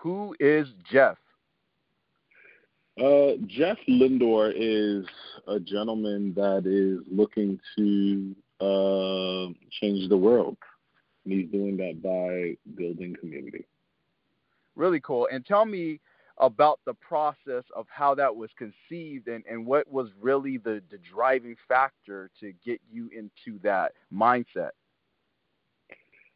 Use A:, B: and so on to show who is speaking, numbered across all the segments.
A: Who is Jeff?
B: Uh, Jeff Lindor is a gentleman that is looking to uh, change the world. And he's doing that by building community.
A: Really cool. And tell me about the process of how that was conceived and, and what was really the, the driving factor to get you into that mindset.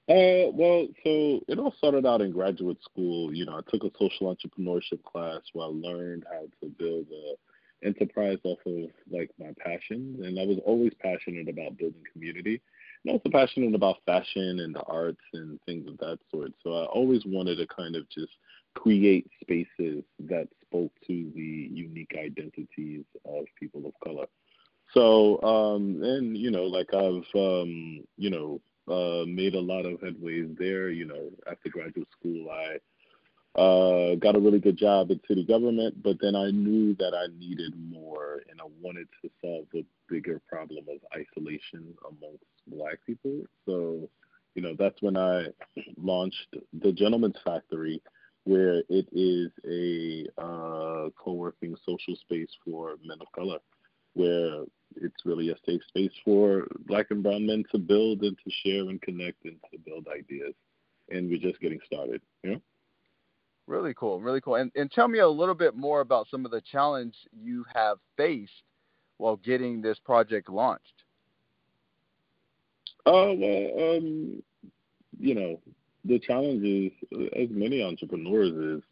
B: Uh, well, so it all started out in graduate school. You know, I took a social entrepreneurship class where I learned how to build a enterprise off of like my passions, and I was always passionate about building community, and also passionate about fashion and the arts and things of that sort. So I always wanted to kind of just create spaces that spoke to the unique identities of people of color. So, um, and you know, like I've, um, you know, uh, made a lot of headways there. You know, after graduate school, I uh, got a really good job at city government, but then I knew that I needed more, and I wanted to solve the bigger problem of isolation amongst Black people. So, you know, that's when I launched the Gentleman's Factory, where it is a uh, co-working social space for men of color, where really a safe space for black and brown men to build and to share and connect and to build ideas. And we're just getting started, you know?
A: Really cool, really cool. And and tell me a little bit more about some of the challenge you have faced while getting this project launched.
B: Oh uh, well, um, you know, the challenge is, as many entrepreneurs is,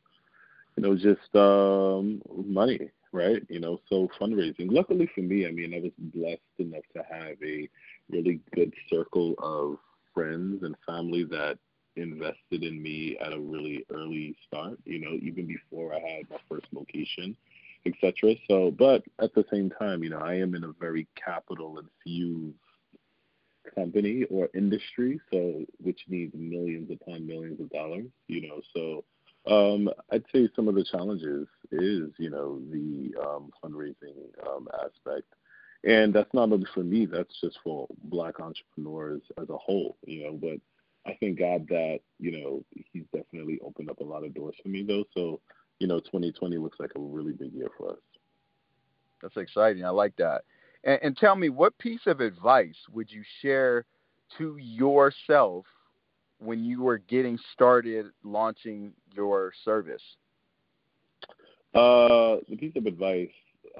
B: you know, just um, money right? You know, so fundraising. Luckily for me, I mean, I was blessed enough to have a really good circle of friends and family that invested in me at a really early start, you know, even before I had my first location, etc. So, but at the same time, you know, I am in a very capital infused company or industry, so which needs millions upon millions of dollars, you know, so um, I'd say some of the challenges is, you know, the um, fundraising um, aspect. And that's not only for me, that's just for black entrepreneurs as a whole, you know, but I thank God that, you know, he's definitely opened up a lot of doors for me though. So, you know, 2020 looks like a really big year for us.
A: That's exciting. I like that. And, and tell me, what piece of advice would you share to yourself when you were getting started launching your service?
B: Uh, the piece of advice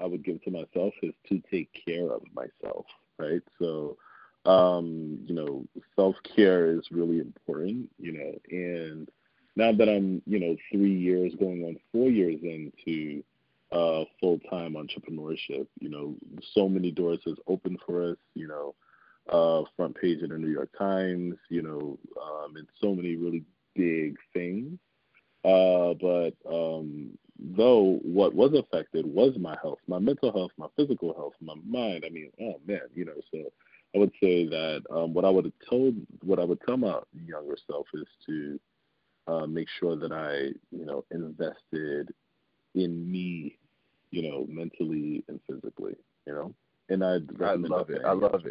B: I would give to myself is to take care of myself, right? So, um, you know, self care is really important, you know, and now that I'm, you know, three years going on four years into uh, full time entrepreneurship, you know, so many doors has opened for us, you know, uh, front page of the New York Times, you know, um, and so many really big things. Uh, but um, though what was affected was my health, my mental health, my physical health, my mind. I mean, oh man, you know. So I would say that um, what I would have told, what I would tell my younger self is to uh, make sure that I, you know, invested in me, you know, mentally and physically, you know. And I'd
A: I love it. I love it.